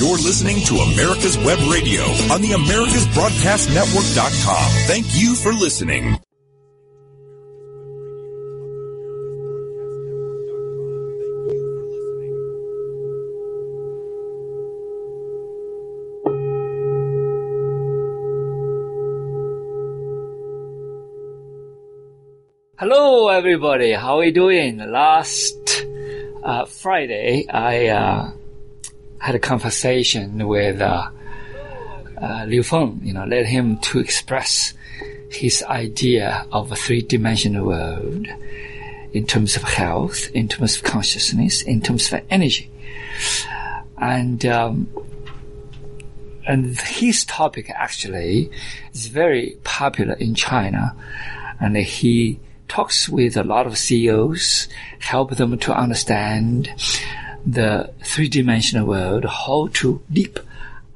You're listening to America's Web Radio on the AmericasBroadcastNetwork.com. Thank you for listening. Hello, everybody. How are you doing? Last uh, Friday, I uh, had a conversation with uh, uh, Liu Feng. You know, let him to express his idea of a three-dimensional world in terms of health, in terms of consciousness, in terms of energy, and um, and his topic actually is very popular in China, and he talks with a lot of CEOs, help them to understand the three-dimensional world, how to leap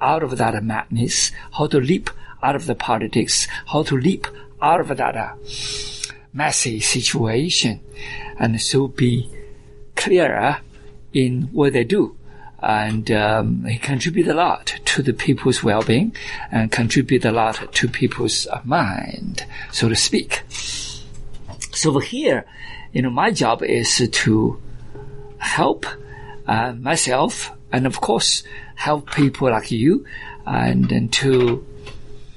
out of that madness, how to leap out of the politics, how to leap out of that uh, messy situation, and so be clearer in what they do. And um, he contribute a lot to the people's well-being and contribute a lot to people's uh, mind, so to speak. So over here, you know, my job is to help uh, myself and of course help people like you and, and to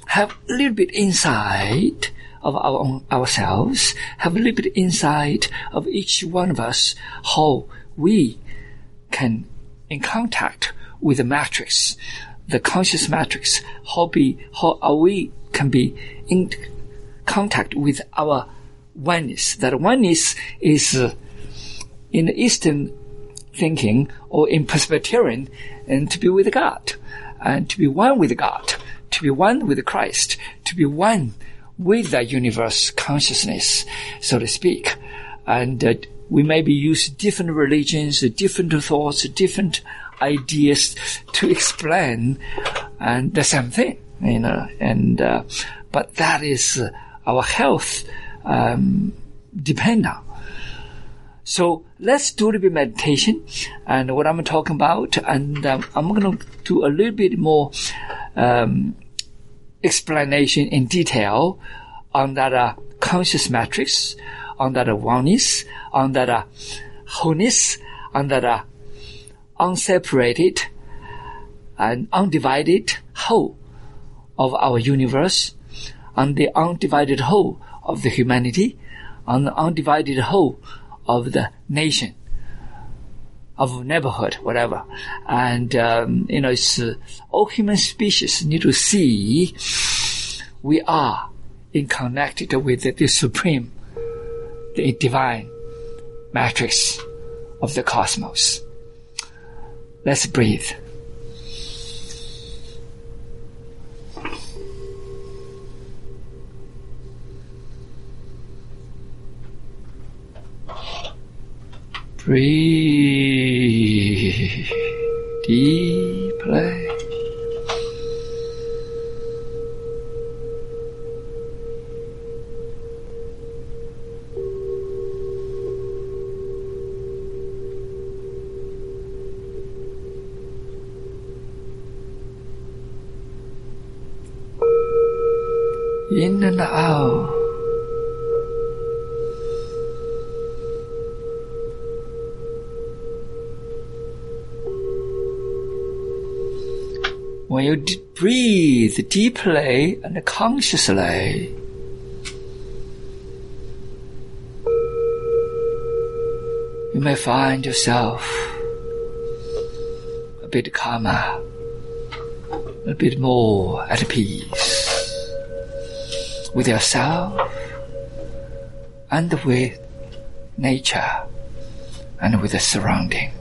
have a little bit insight of our own, ourselves, have a little bit insight of each one of us, how we can in contact with the matrix, the conscious matrix, how be, how are we can be in contact with our oneness. That oneness is uh, in the Eastern thinking or in Presbyterian and to be with God and to be one with God, to be one with Christ, to be one with the universe consciousness, so to speak. And uh, we maybe use different religions, different thoughts, different ideas to explain and the same thing, you know, and, uh, but that is uh, our health um, depend on. So let's do a little bit meditation and what I'm talking about, and um, I'm going to do a little bit more um, explanation in detail on that uh, conscious matrix, on that uh, oneness, on that uh, wholeness, on that uh, unseparated and undivided whole of our universe, on the undivided whole of the humanity, on the undivided whole of the nation, of neighborhood, whatever. And, um, you know, it's, uh, all human species need to see we are in connected with the, the supreme, the divine matrix of the cosmos. Let's breathe. Breathe deeply. In and out. When you d- breathe deeply and consciously, you may find yourself a bit calmer, a bit more at peace with yourself and with nature and with the surroundings.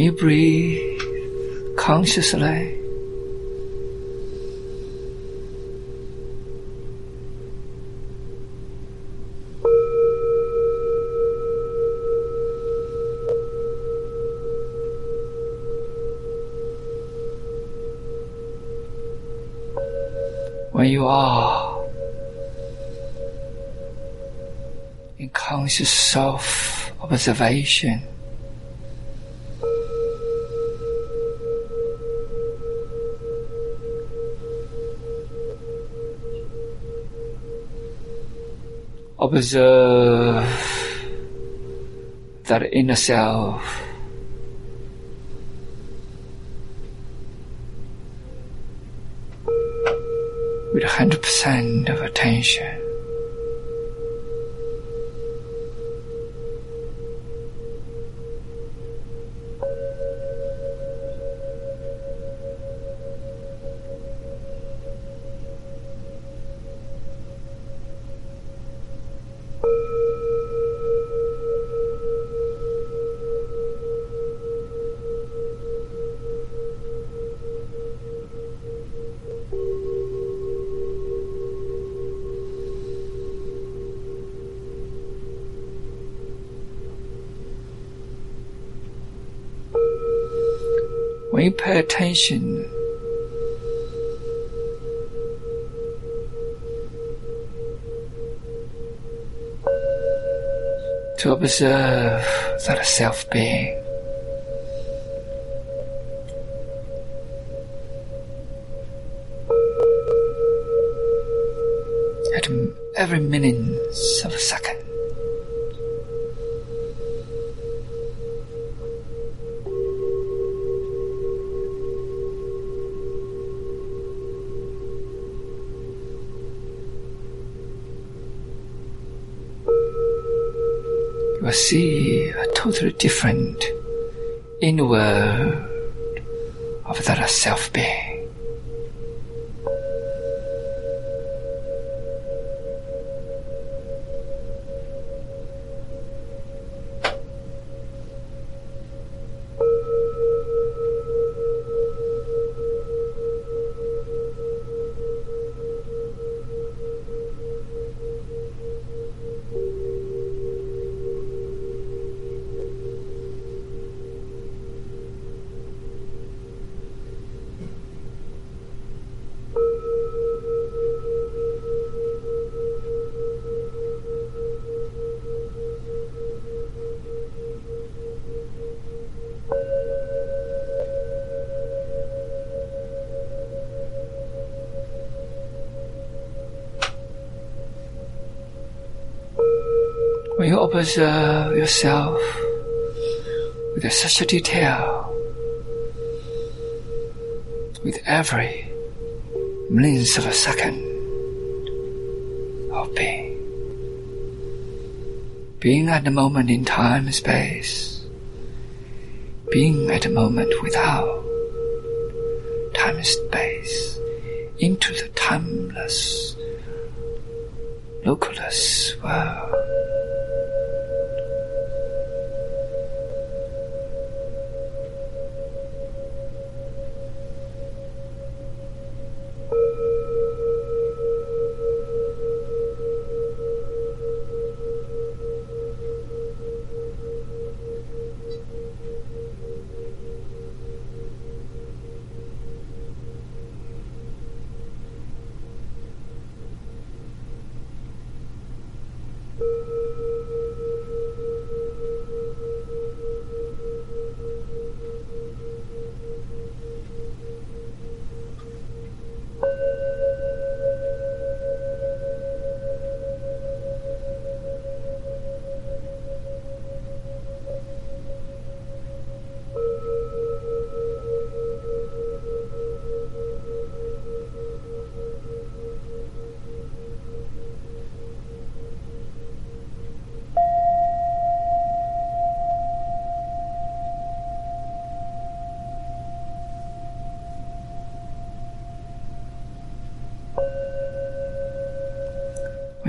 When you breathe consciously, when you are in conscious self observation. Observe uh, that inner self. With 100% of attention. Attention, to observe that a self being. At every minute Observe yourself. With such a detail, with every millionth of a second of being, being at the moment in time and space, being at the moment without time and space, into the timeless, localess world.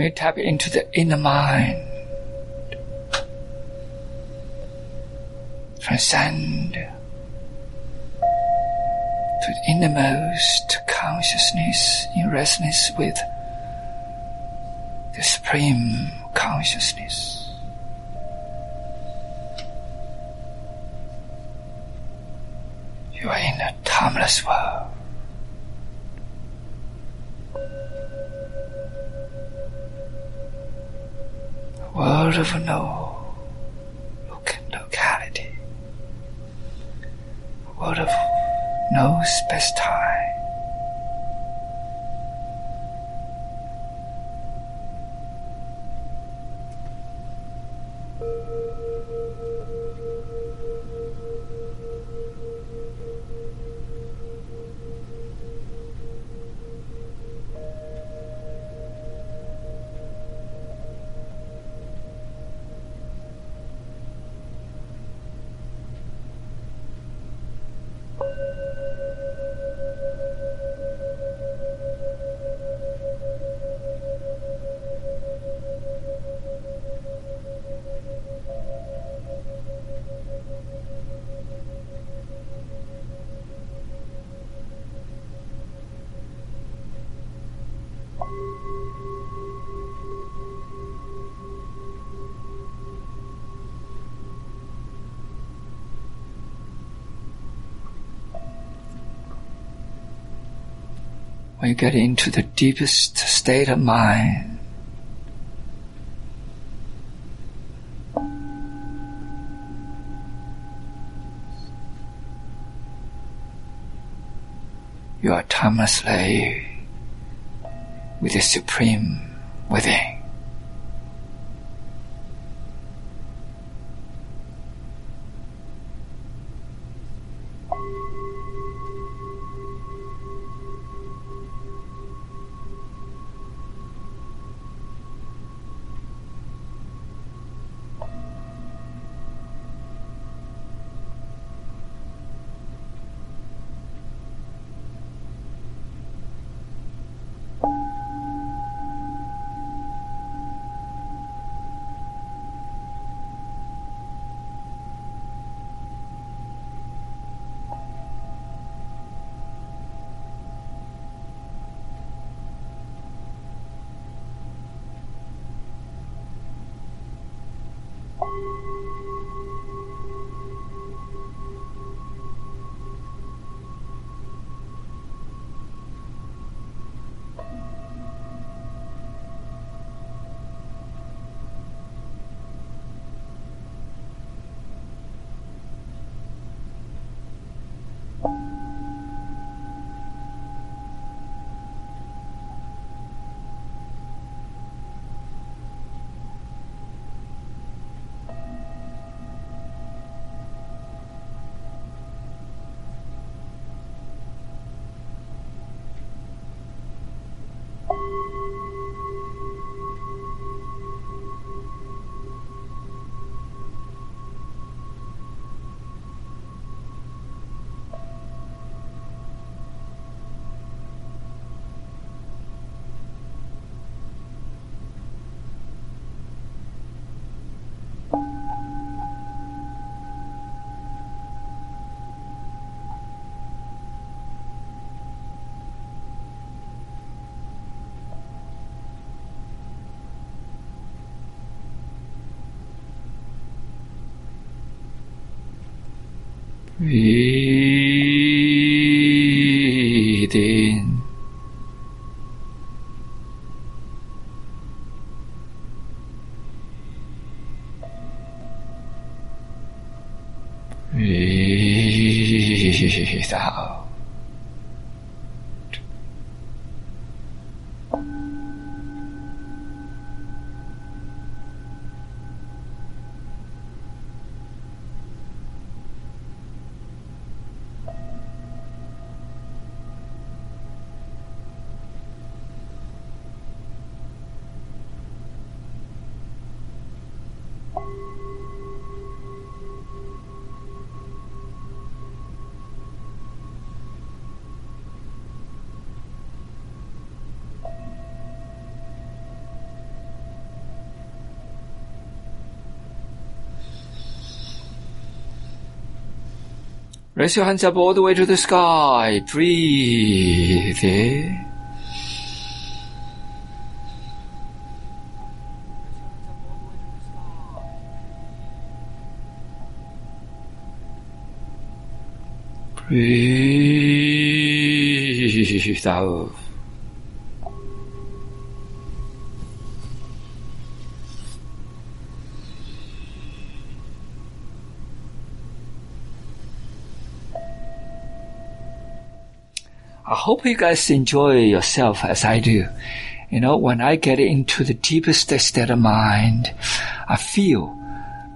When you tap into the inner mind, transcend to the innermost consciousness in resonance with the supreme consciousness. You are in a timeless world. World when you get into the deepest state of mind, you are timelessly with the Supreme within. In. Raise your hands up all the way to the sky. Breathe. Breathe out. Hope you guys enjoy yourself as I do. You know, when I get into the deepest state of mind, I feel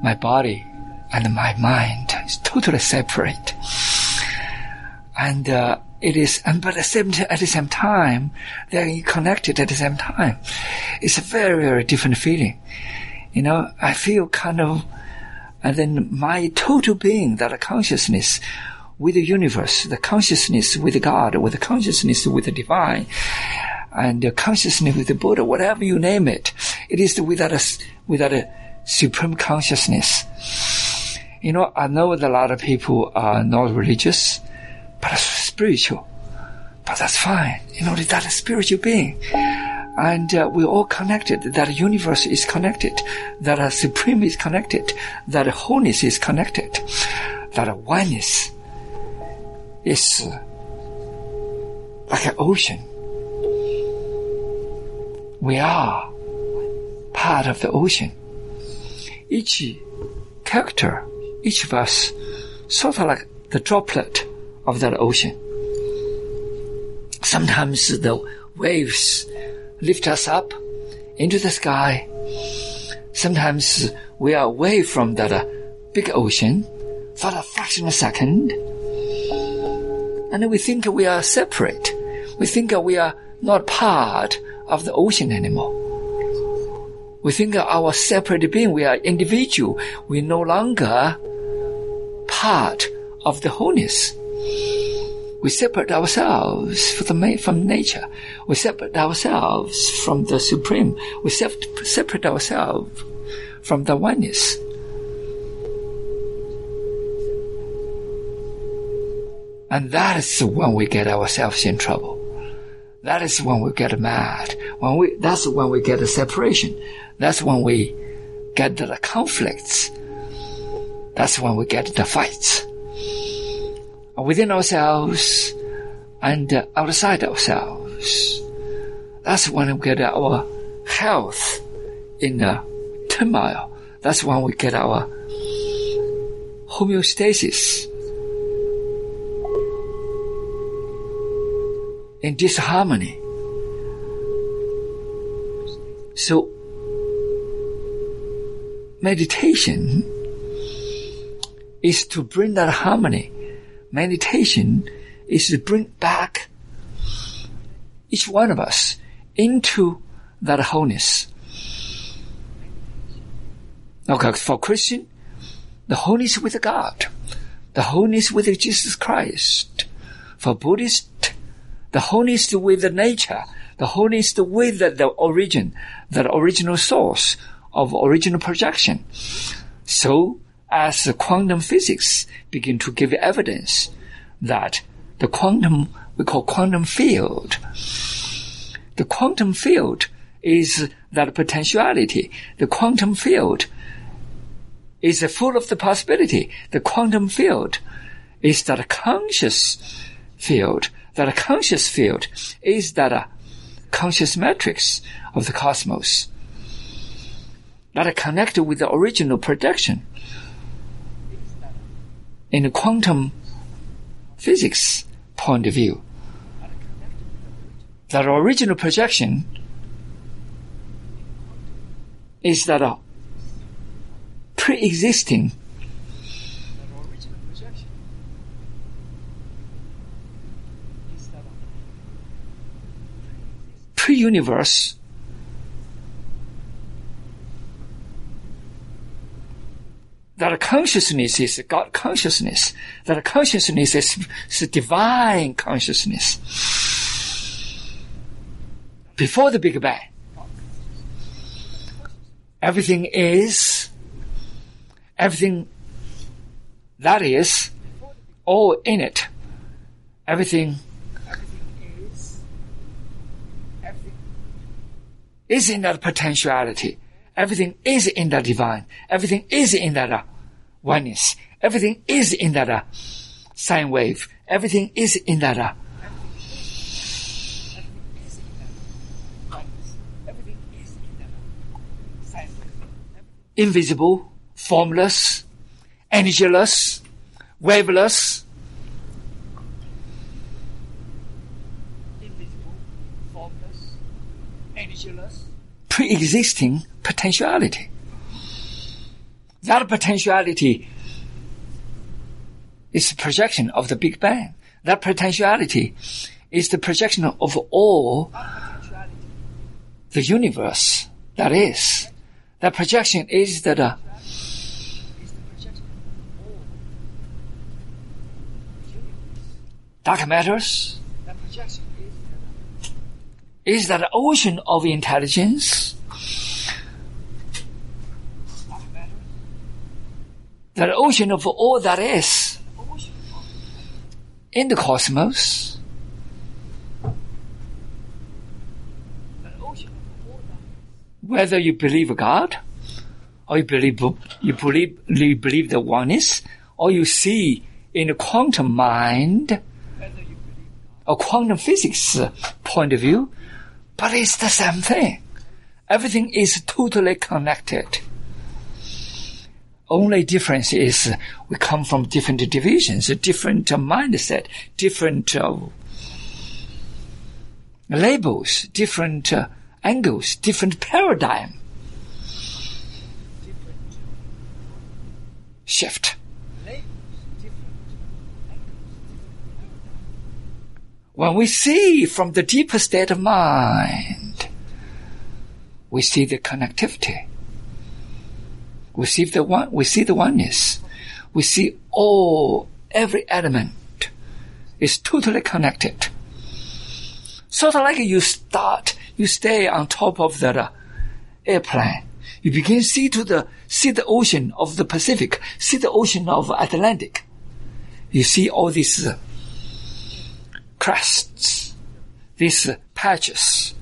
my body and my mind is totally separate. And uh, it is, and but at the same at the same time, they're connected at the same time. It's a very very different feeling. You know, I feel kind of, and then my total being, that consciousness with the universe, the consciousness with God, with the consciousness with the divine, and the consciousness with the Buddha, whatever you name it. It is without a, without a supreme consciousness. You know, I know that a lot of people are not religious, but spiritual. But that's fine. You know, that a spiritual being. And uh, we're all connected. That universe is connected. That a supreme is connected. That wholeness is connected. That a oneness is like an ocean. We are part of the ocean. Each character, each of us, sort of like the droplet of that ocean. Sometimes the waves lift us up into the sky. Sometimes we are away from that uh, big ocean for a fraction of a second and we think we are separate. We think we are not part of the ocean anymore. We think our separate being, we are individual. We no longer part of the wholeness. We separate ourselves from, the, from nature. We separate ourselves from the supreme. We separate ourselves from the oneness. And that is when we get ourselves in trouble. That is when we get mad. When we, that's when we get a separation. That's when we get the conflicts. That's when we get the fights. Within ourselves and outside ourselves. That's when we get our health in the turmoil. That's when we get our homeostasis in disharmony. So, meditation is to bring that harmony. Meditation is to bring back each one of us into that wholeness. Okay, for Christian, the wholeness with God, the wholeness with Jesus Christ. For Buddhist, the wholeness with the nature, the wholeness with the, the origin, the original source of original projection. So, as the quantum physics begin to give evidence that the quantum, we call quantum field, the quantum field is that potentiality. The quantum field is full of the possibility. The quantum field is that conscious field that a conscious field is that a conscious matrix of the cosmos that are connected with the original projection in a quantum physics point of view. That original projection is that a pre-existing pre-universe that a consciousness is God consciousness, that a consciousness is, is divine consciousness. Before the Big Bang, everything is, everything that is, all in it, everything is in that potentiality. Everything is in that divine. Everything is in that uh, oneness. Everything is in that uh, sine wave. Everything is in that uh, invisible, formless, energyless, waveless. Pre-existing potentiality. That potentiality is the projection of the Big Bang. That potentiality is the projection of all the universe that is. That projection is that uh, dark matters is that ocean of intelligence that ocean of all that is in the cosmos whether you believe God or you believe you believe you believe the oneness or you see in the quantum mind or quantum physics point of view but it's the same thing. Everything is totally connected. Only difference is we come from different divisions, different mindset, different uh, labels, different uh, angles, different paradigm. Shift. When we see from the deeper state of mind, we see the connectivity. We see the one, we see the oneness. We see all, every element is totally connected. Sort of like you start, you stay on top of that uh, airplane. You begin see to the, see the ocean of the Pacific, see the ocean of Atlantic. You see all these uh, crests, these patches.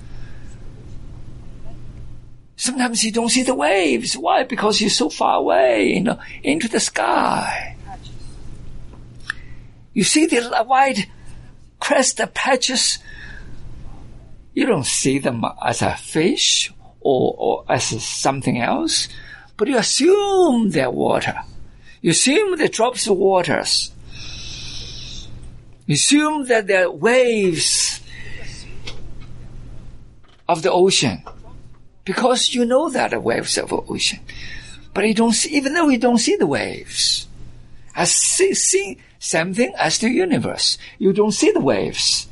Sometimes you don't see the waves. Why? Because you're so far away, you know, into the sky. You see the white crest the patches. You don't see them as a fish or, or as something else, but you assume they're water. You assume they're drops of waters. Assume that there are waves of the ocean because you know that the waves of the ocean, but you don't see, even though you don't see the waves, as see, see same thing as the universe. You don't see the waves,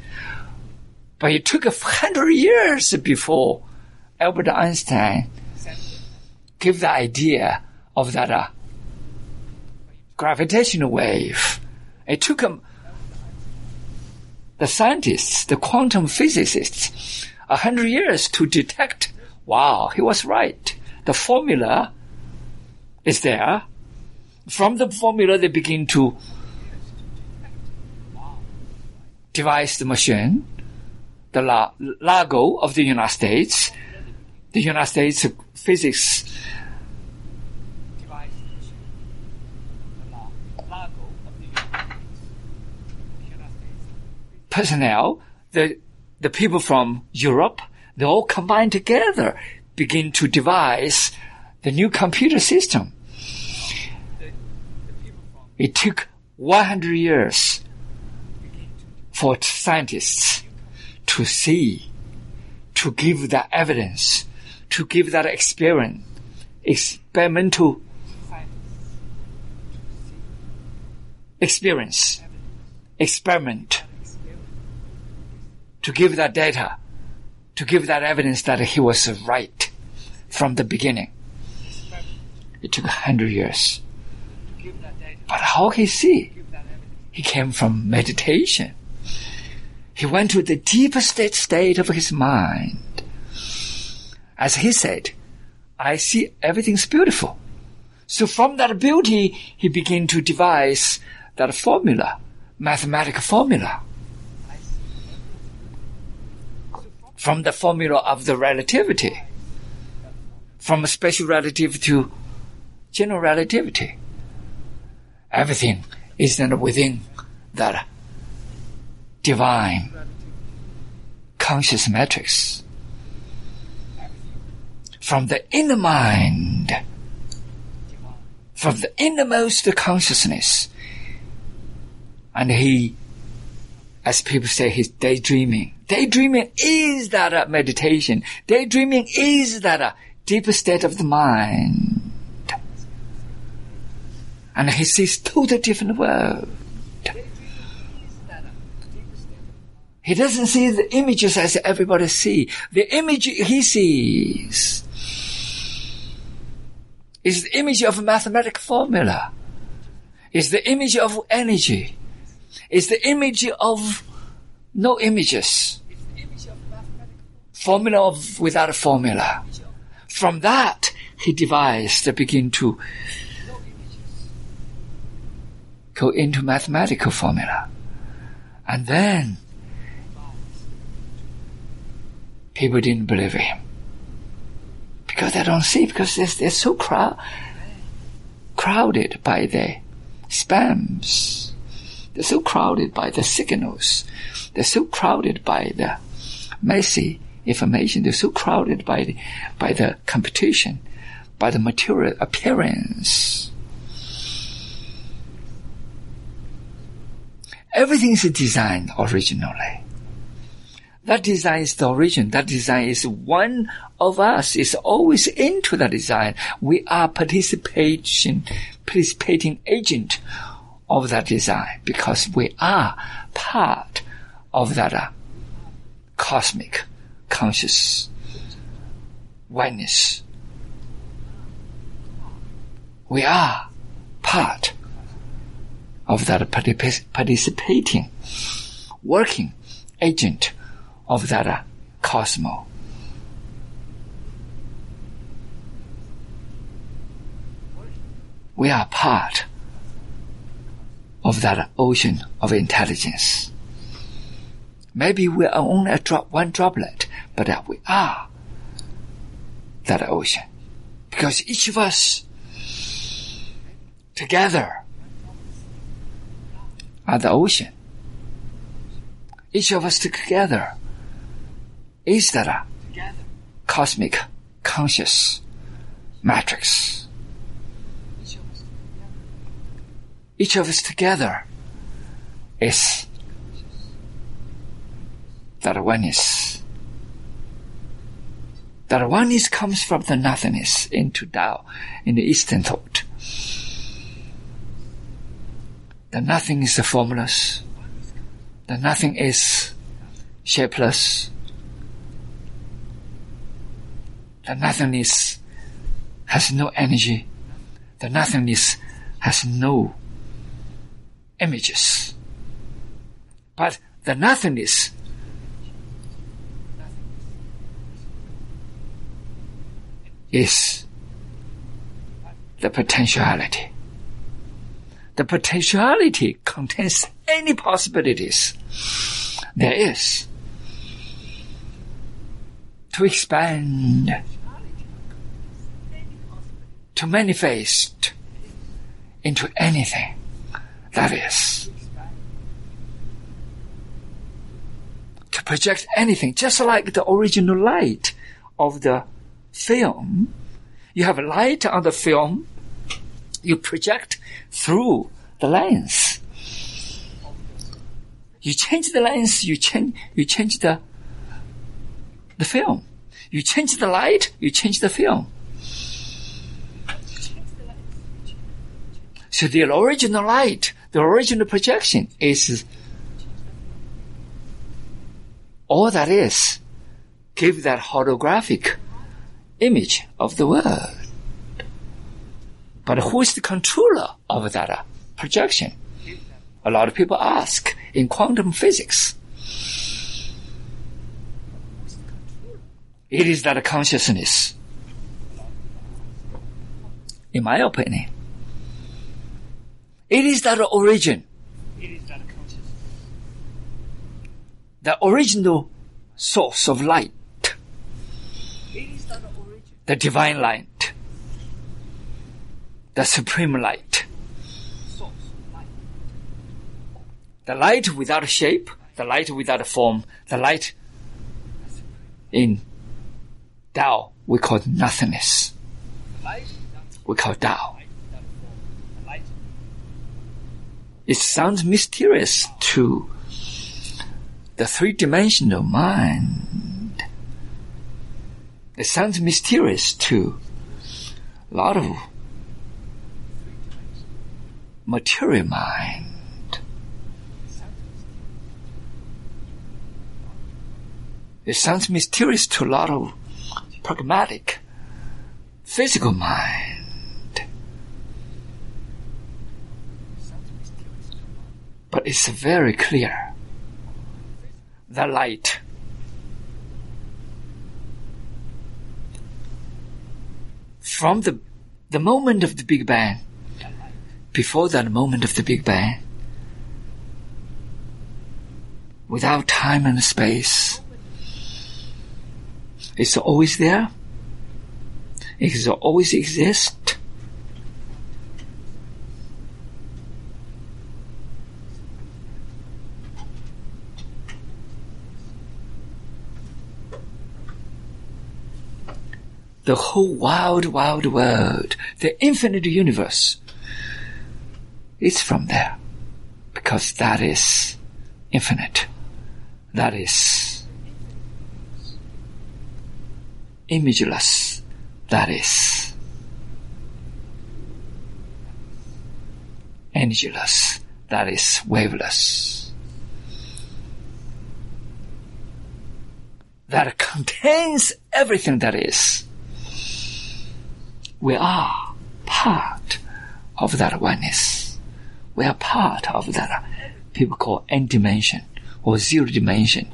but it took a hundred years before Albert Einstein gave the idea of that uh, gravitational wave. It took him the scientists, the quantum physicists, a hundred years to detect, wow, he was right. The formula is there. From the formula, they begin to devise the machine, the La- LIGO of the United States, the United States physics personnel, the, the people from Europe, they all combined together, begin to devise the new computer system. It took 100 years for scientists to see, to give that evidence, to give that experiment, experimental experience, experiment to give that data, to give that evidence that he was right from the beginning. It took a hundred years. But how he see? He came from meditation. He went to the deepest state of his mind. As he said, I see everything's beautiful. So from that beauty, he began to devise that formula, mathematical formula. From the formula of the relativity, from special relativity to general relativity. Everything is then within that divine conscious matrix. From the inner mind, from the innermost consciousness, and he, as people say, he's daydreaming Daydreaming is that meditation. Daydreaming is that uh, deep state of the mind. And he sees totally different world. He doesn't see the images as everybody see. The image he sees is the image of a mathematical formula. Is the image of energy. Is the image of no images. Formula of without a formula. From that, he devised to begin to go into mathematical formula. And then people didn't believe him. Because they don't see, because they're, they're so crowd, crowded by the spams. They're so crowded by the signals. They're so crowded by the messy information. They're so crowded by the, by the competition, by the material appearance. Everything is designed originally. That design is the origin. That design is one of us is always into the design. We are participation, participating agent of that design because we are part of that uh, cosmic conscious oneness. We are part of that particip- participating, working agent of that uh, cosmos. We are part of that ocean of intelligence. Maybe we are only a drop, one droplet, but we are that ocean. Because each of us together are the ocean. Each of us together is that a cosmic conscious matrix. Each of us together is That oneness comes from the nothingness into Tao in the Eastern thought. The nothing is the formless. The nothing is shapeless. The nothingness has no energy. The nothingness has no images. But the nothingness is the potentiality. The potentiality contains any possibilities there is to expand, to manifest into anything that is. To project anything, just like the original light of the film. You have light on the film, you project through the lens. You change the lens, you change, you change the, the film. You change the light, you change the film. So the original light, the original projection is all that is. Give that holographic image of the world. But who is the controller of that uh, projection? A lot of people ask in quantum physics. It is that consciousness. In my opinion, it is that origin. The original source of light. The divine light. The supreme light. The light without shape, the light without form, the light in Tao we call nothingness. We call Tao. It sounds mysterious to the three-dimensional mind. It sounds mysterious to a lot of material mind. It sounds mysterious to a lot of pragmatic, physical mind. But it's very clear. The light from the, the moment of the Big Bang, before that moment of the Big Bang, without time and space, it's always there. It always exist. The whole wild, wild world, the infinite universe, is from there. Because that is infinite. That is imageless. That is energyless. That is waveless. That contains everything that is. We are part of that oneness. We are part of that uh, people call n dimension or zero dimension,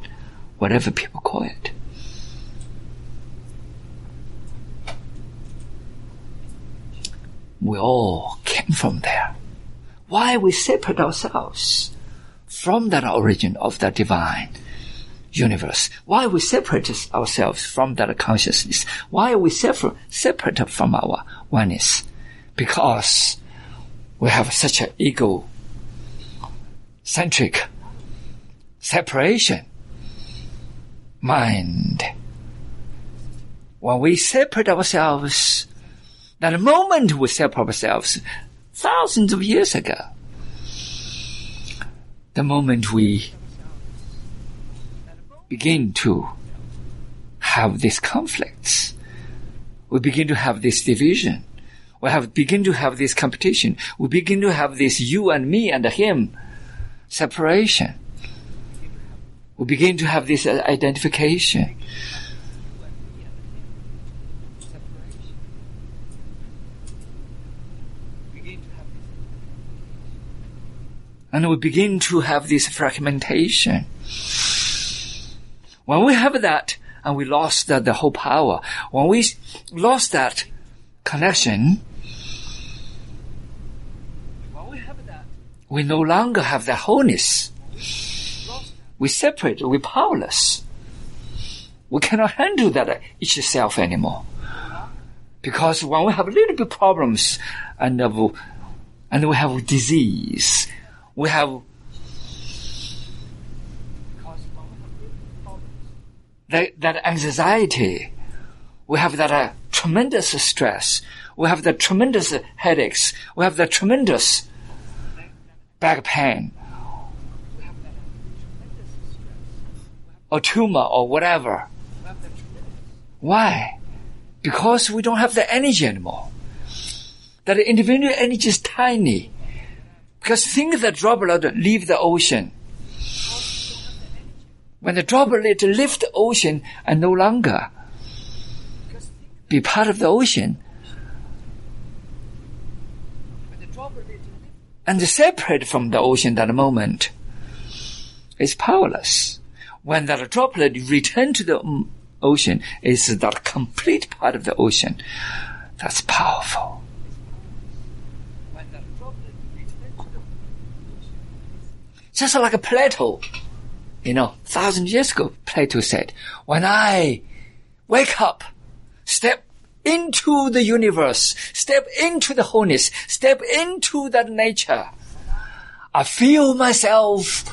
whatever people call it. We all came from there. Why we separate ourselves from that origin of the divine universe? Why we separate ourselves from that consciousness? Why we separate, separate from our oneness? Because we have such an ego centric separation mind. When we separate ourselves that moment we separate ourselves thousands of years ago. The moment we begin to have these conflicts, we begin to have this division. We have begin to have this competition. We begin to have this you and me and him separation. We begin to have this uh, identification. and we begin to have this fragmentation. When we have that, and we lost the, the whole power, when we lost that connection, we no longer have the wholeness. We separate, we're powerless. We cannot handle that each self anymore. Because when we have little bit problems and, uh, and we have disease, we have that, that anxiety, we have that uh, tremendous stress, we have the tremendous headaches, we have the tremendous back pain, or tumor or whatever. Why? Because we don't have the energy anymore. That individual energy is tiny. Because things that droplet leave the ocean. When the droplet leave the ocean and no longer be part of the ocean, and separate from the ocean that moment, is powerless. When that droplet return to the ocean, is that complete part of the ocean. That's powerful. Just like a Plato, you know, thousand years ago, Plato said, when I wake up, step into the universe, step into the wholeness, step into that nature, I feel myself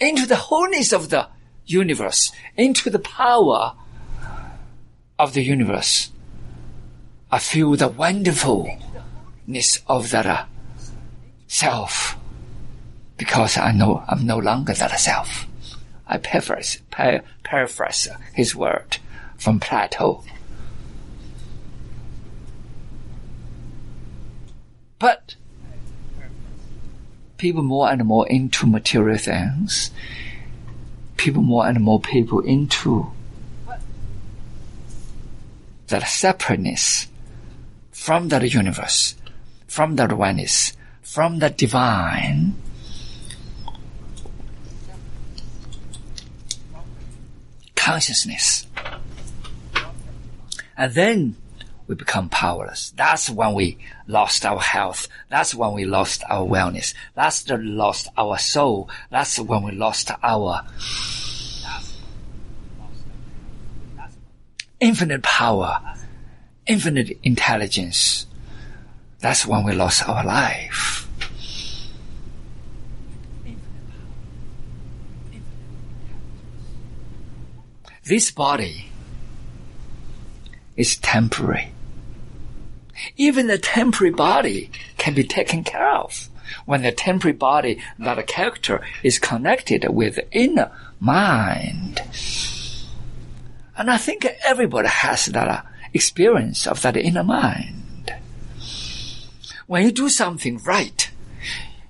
into the wholeness of the universe, into the power of the universe. I feel the wonderfulness of that uh, self. because I know I'm no longer that self. I paraphrase, par- paraphrase his word from Plato. But people more and more into material things, people more and more people into that separateness from that universe, from that oneness, from the divine. Consciousness. And then we become powerless. That's when we lost our health. That's when we lost our wellness. That's the lost our soul. That's when we lost our infinite power, infinite intelligence. That's when we lost our life. This body is temporary. Even the temporary body can be taken care of when the temporary body, that character, is connected with the inner mind. And I think everybody has that uh, experience of that inner mind. When you do something right,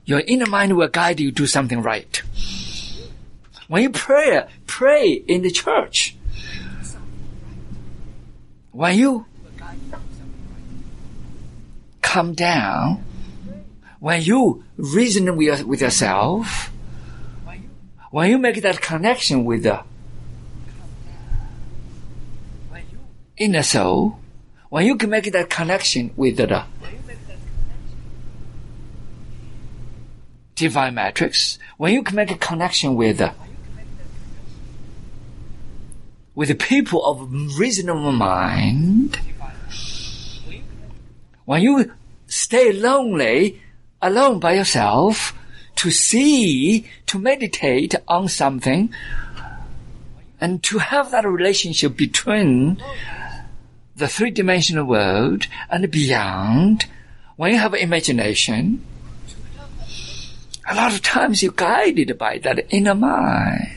your inner mind will guide you to do something right. When you pray, pray in the church. When you? Come down, when you reason with, with yourself, when you make that connection with the inner soul, when you can make that connection with the divine matrix, when you can make a connection with the with the people of reasonable mind, when you stay lonely, alone by yourself, to see, to meditate on something, and to have that relationship between the three dimensional world and beyond, when you have imagination, a lot of times you're guided by that inner mind.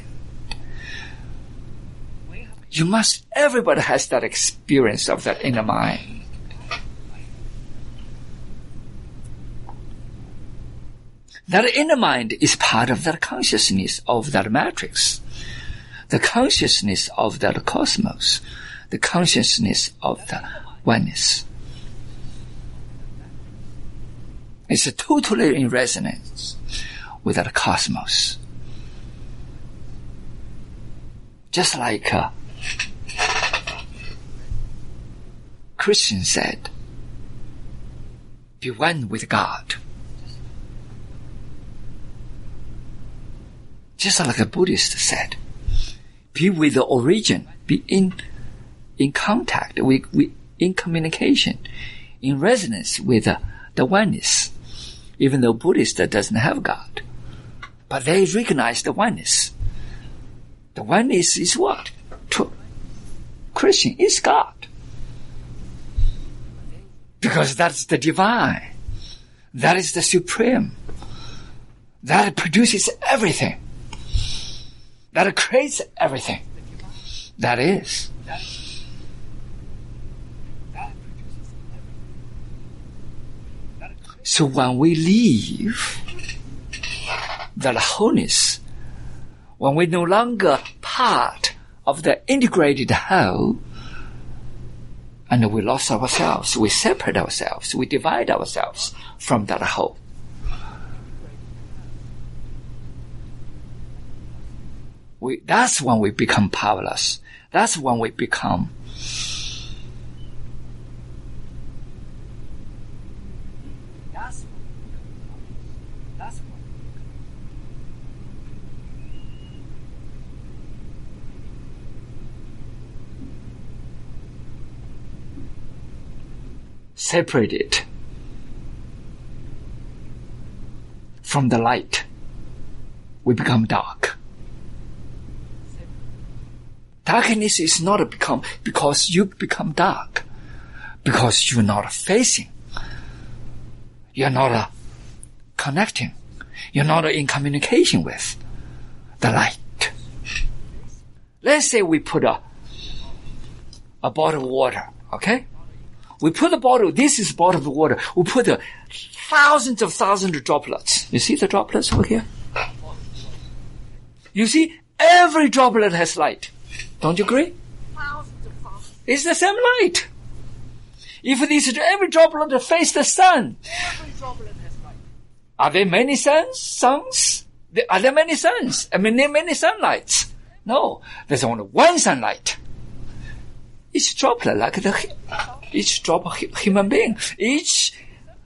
You must, everybody has that experience of that inner mind. That inner mind is part of that consciousness of that matrix. The consciousness of that cosmos. The consciousness of the oneness. It's totally in resonance with that cosmos. Just like uh, Christian said, be one with God. Just like a Buddhist said, be with the origin, be in, in contact with, with in communication, in resonance with the oneness. Even though Buddhist doesn't have God, but they recognize the oneness. The oneness is what? To Christian is God. Because that's the divine. That is the supreme. That produces everything. That creates everything. That is. So when we leave that wholeness, when we're no longer part of the integrated whole, and we lost ourselves, we separate ourselves, we divide ourselves from that whole. We, that's when we become powerless. That's when we become separated from the light. We become dark. Darkness is not become because you become dark, because you're not facing, you're not uh, connecting, You're not in communication with the light. Let's say we put a, a bottle of water, okay? We put the bottle, this is bottle of water. We put the thousands of thousands of droplets. You see the droplets over here? You see, every droplet has light. Don't you agree? It's the same light. If this every droplet face the sun, are there many suns? Suns? Are there many suns? I mean, there many sunlights. No, there's only one sunlight. Each droplet, like the each drop of human being, each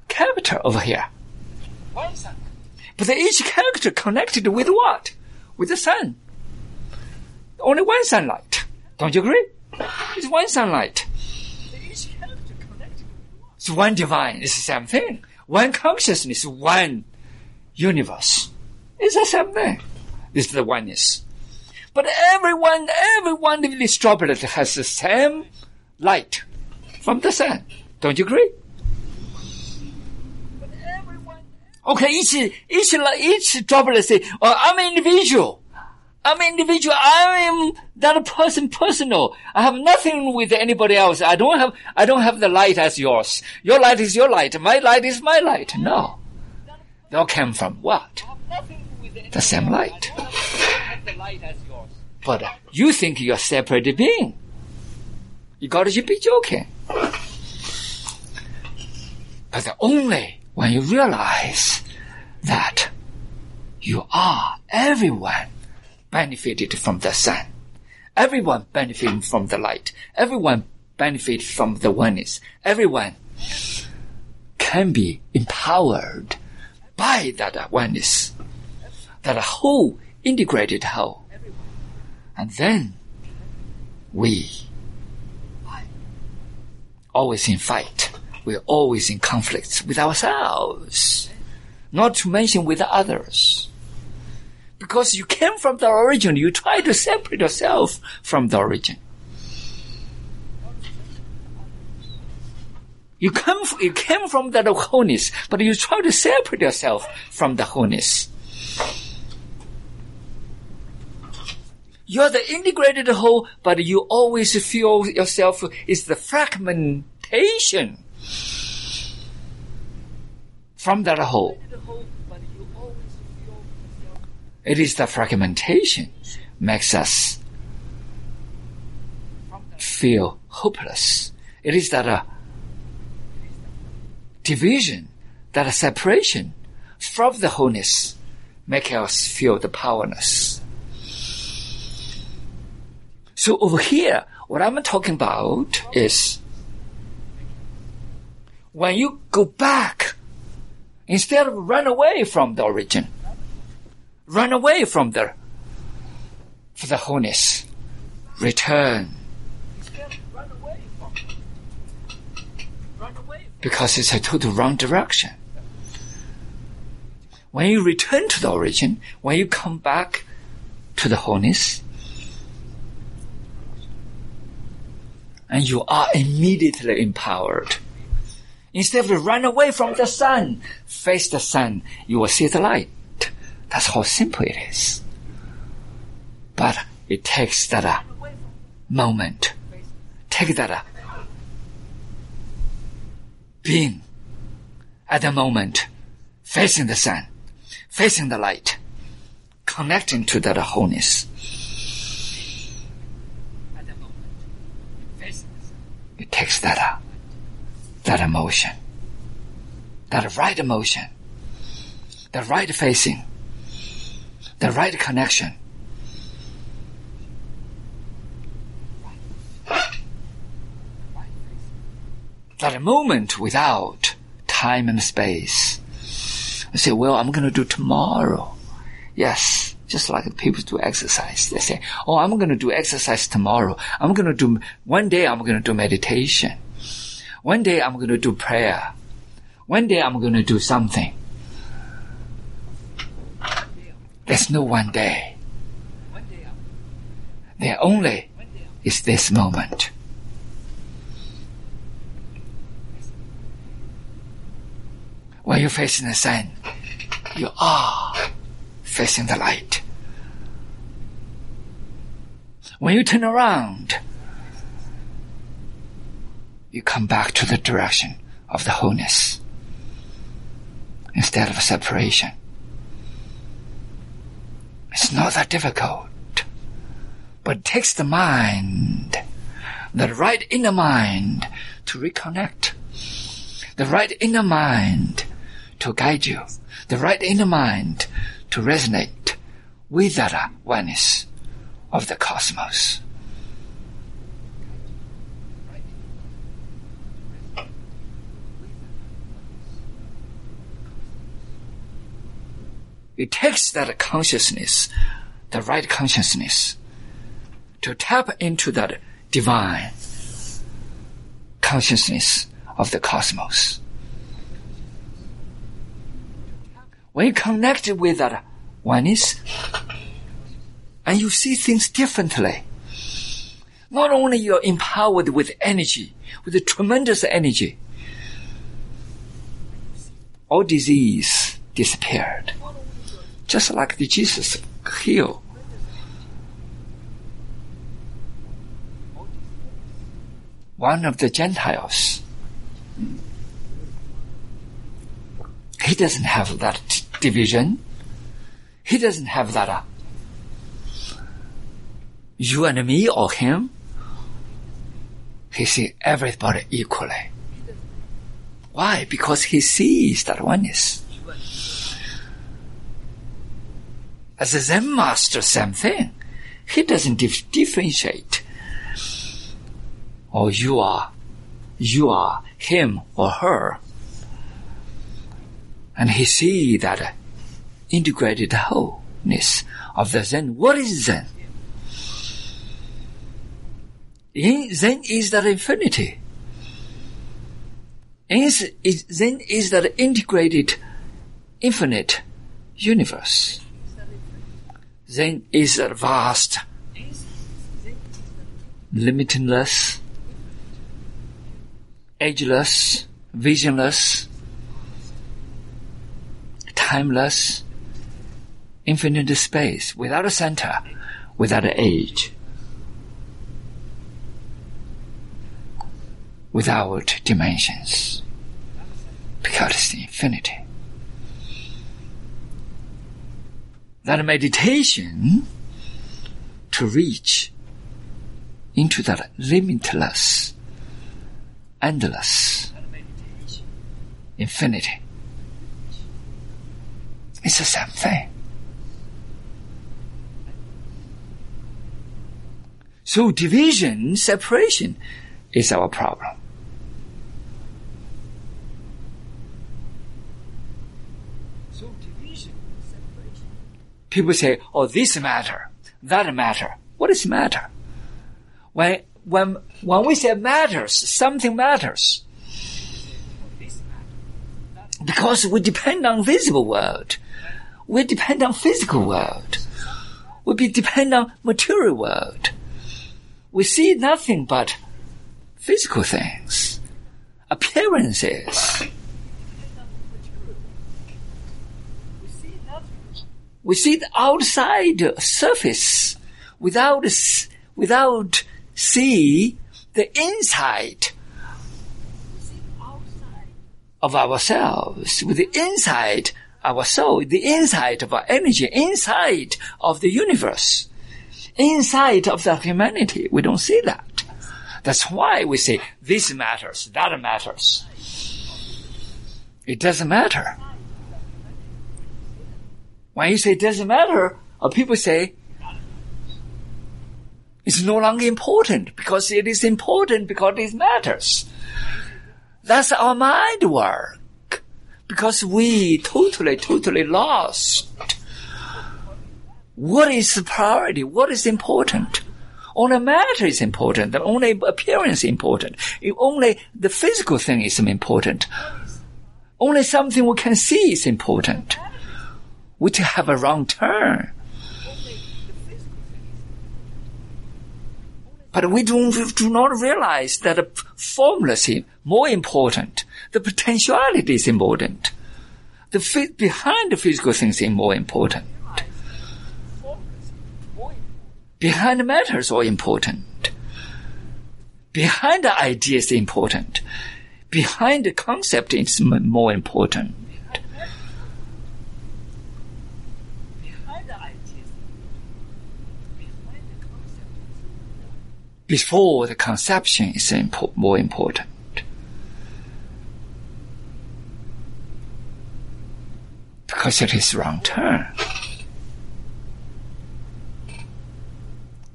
character over here. But each character connected with what? With the sun. Only one sunlight. Don't you agree? It's one sunlight. It's one divine. It's the same thing. One consciousness, one universe. It's the same thing. It's the oneness. But everyone, every one of these droplets has the same light from the sun. Don't you agree? Okay, each, each, each droplet say, oh, uh, I'm an individual. I'm an individual. I am that person personal. I have nothing with anybody else. I don't have, I don't have the light as yours. Your light is your light. My light is my light. No. They all came from what? The same light. But you think you're a separate being. You gotta be joking. But only when you realize that you are everyone benefited from the sun. Everyone benefiting from the light. Everyone benefit from the oneness. Everyone can be empowered by that oneness. That whole integrated whole. And then we always in fight. We're always in conflicts with ourselves. Not to mention with others. Because you came from the origin, you try to separate yourself from the origin. You come, you came from that wholeness, but you try to separate yourself from the wholeness. You're the integrated whole, but you always feel yourself is the fragmentation from that whole. It is the fragmentation makes us feel hopeless. It is that uh, division, that a separation from the wholeness make us feel the powerless. So over here, what I'm talking about is when you go back, instead of run away from the origin, run away from the, for the wholeness, return. Because it's a total wrong direction. When you return to the origin, when you come back to the wholeness, and you are immediately empowered. Instead of run away from the sun, face the sun, you will see the light. That's how simple it is. But it takes that uh, moment. Take that uh, being at the moment, facing the sun, facing the light, connecting to that wholeness. It takes that uh, that emotion, that right emotion, the right facing, the right connection. That moment without time and space. I say, well, I'm going to do tomorrow. Yes, just like people do exercise. They say, oh, I'm going to do exercise tomorrow. I'm going to do, one day I'm going to do meditation. One day I'm going to do prayer. One day I'm going to do something. There's no one day. There only is this moment. When you're facing the sun, you are facing the light. When you turn around, you come back to the direction of the wholeness instead of separation. It's not that difficult, but it takes the mind, the right inner mind to reconnect, the right inner mind to guide you, the right inner mind to resonate with that oneness of the cosmos. It takes that consciousness, the right consciousness, to tap into that divine consciousness of the cosmos. When you connect with that oneness, and you see things differently, not only you're empowered with energy, with a tremendous energy, all disease disappeared just like the Jesus healed. One of the Gentiles, he doesn't have that division. He doesn't have that uh, you and me or him. He sees everybody equally. Why? Because he sees that oneness. As a Zen master, same thing. He doesn't dif- differentiate. Or you are, you are him or her. And he see that integrated wholeness of the Zen. What is Zen? Zen is that infinity. Is, is, Zen is that integrated, infinite universe. Zen is a vast, limitless, ageless, visionless, timeless, infinite space without a center, without an age, without dimensions, because it's infinity. that meditation to reach into that limitless, endless infinity. It's the same thing. So division, separation is our problem. People say, oh, this matter, that matter. What is matter? When, when, when we say matters, something matters. Because we depend on visible world. We depend on physical world. We depend on material world. We see nothing but physical things, appearances. We see the outside surface without without see the inside of ourselves, with the inside our soul, the inside of our energy, inside of the universe, inside of the humanity. We don't see that. That's why we say this matters, that matters. It doesn't matter. When you say it doesn't matter, or people say it's no longer important because it is important because it matters. That's our mind work. Because we totally, totally lost. What is the priority? What is important? Only matter is important. Only appearance is important. Only the physical thing is important. Only something we can see is important which have a wrong turn. But we do, do not realize that the formula is more important. The potentiality is important. the behind the physical things is more important. Behind the matter is all important. Behind the idea is important. Behind the concept is more important. Before the conception is impo- more important. Because it is wrong turn.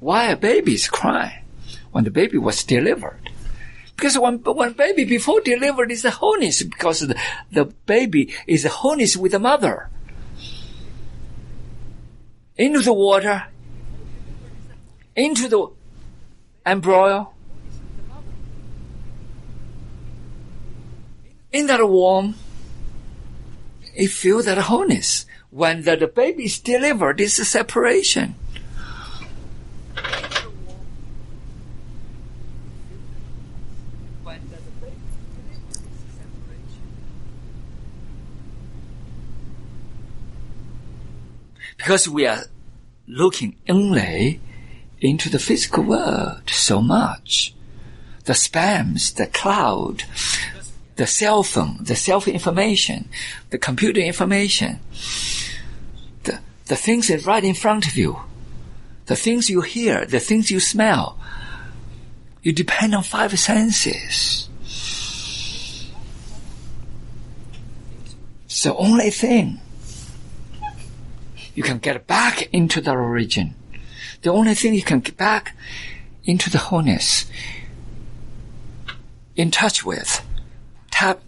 Why a baby is crying when the baby was delivered? Because when, when baby before delivered is a wholeness because the, the baby is a wholeness with the mother. Into the water, into the embryo, in that womb, it feels that wholeness. When the, the baby is delivered, it's a separation. Because we are looking only into the physical world so much. The spams, the cloud, the cell phone, the self information, the computer information, the, the things that right in front of you, the things you hear, the things you smell. You depend on five senses. It's the only thing you can get back into the origin. The only thing you can get back into the wholeness, in touch with, tap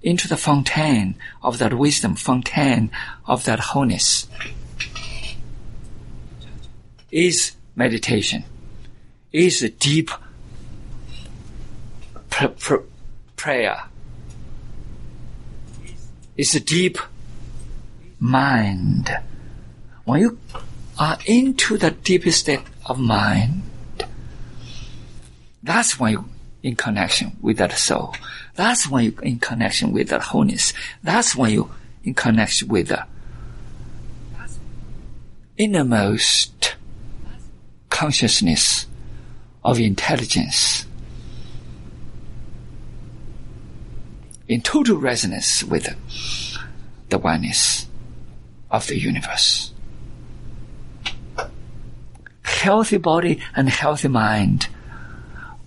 into the fountain of that wisdom, fountain of that wholeness, is meditation, is a deep pr- pr- prayer, is a deep mind when you are into the deepest state of mind, that's when you're in connection with that soul. That's when you're in connection with that wholeness. That's when you're in connection with the innermost consciousness of intelligence. In total resonance with the oneness of the universe healthy body and healthy mind,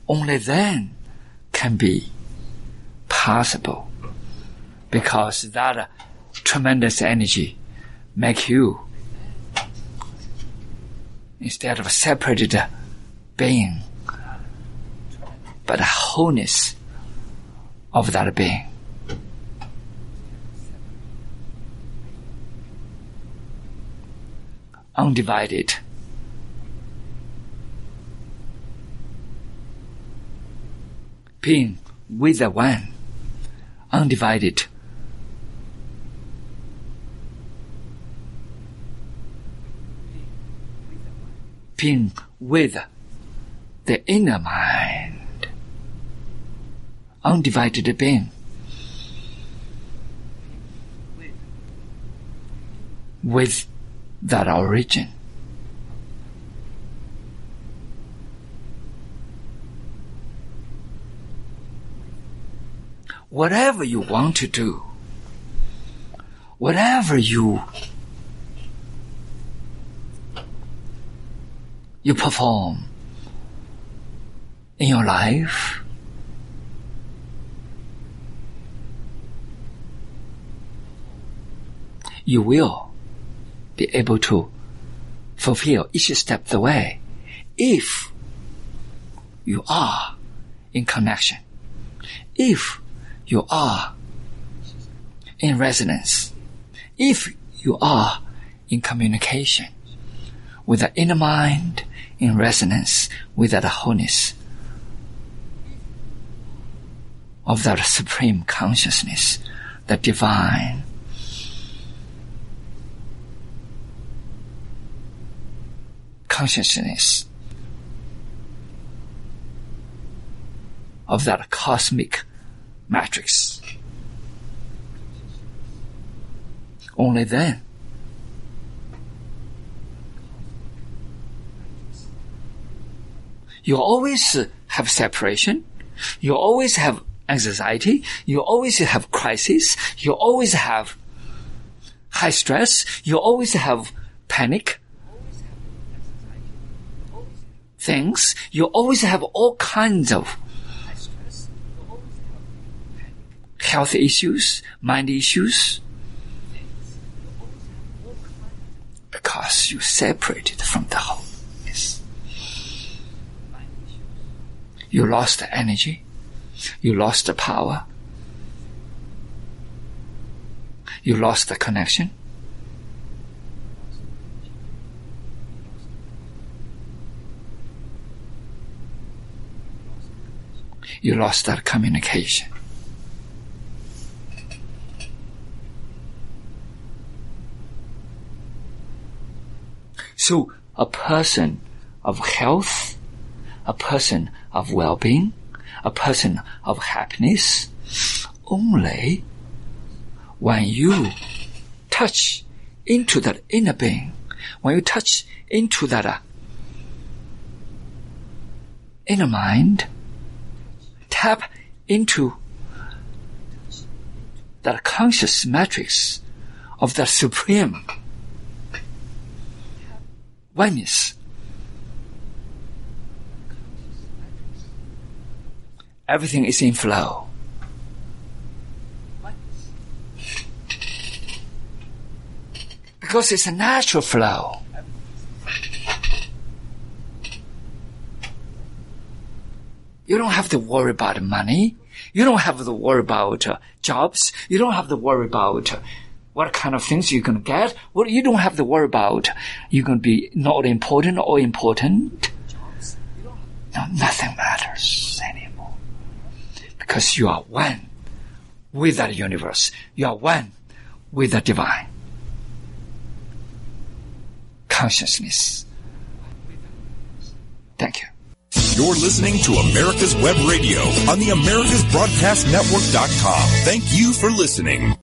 only then can be possible. Because that uh, tremendous energy make you instead of a separated uh, being, but a wholeness of that being. Undivided being with the one, undivided. Being with the inner mind, undivided being. With that origin. Whatever you want to do, whatever you you perform in your life, you will be able to fulfill each step the way if you are in connection. If you are in resonance, if you are in communication with the inner mind, in resonance with that wholeness of that supreme consciousness, the divine. Consciousness of that cosmic matrix. Only then. You always uh, have separation. You always have anxiety. You always have crisis. You always have high stress. You always have panic. Things. You always have all kinds of health issues, mind issues. Because you separated from the whole. Yes. You lost the energy. You lost the power. You lost the connection. You lost that communication. So a person of health, a person of well-being, a person of happiness only when you touch into that inner being, when you touch into that uh, inner mind, tap into that conscious matrix of the supreme oneness. Everything is in flow. Because it's a natural flow. You don't have to worry about money. You don't have to worry about uh, jobs. You don't have to worry about uh, what kind of things you're going to get. What you don't have to worry about. You're going to be not important or important. No, nothing matters anymore. Because you are one with that universe. You are one with the divine consciousness. Thank you. You're listening to America's Web Radio on the AmericasBroadcastNetwork.com. Thank you for listening.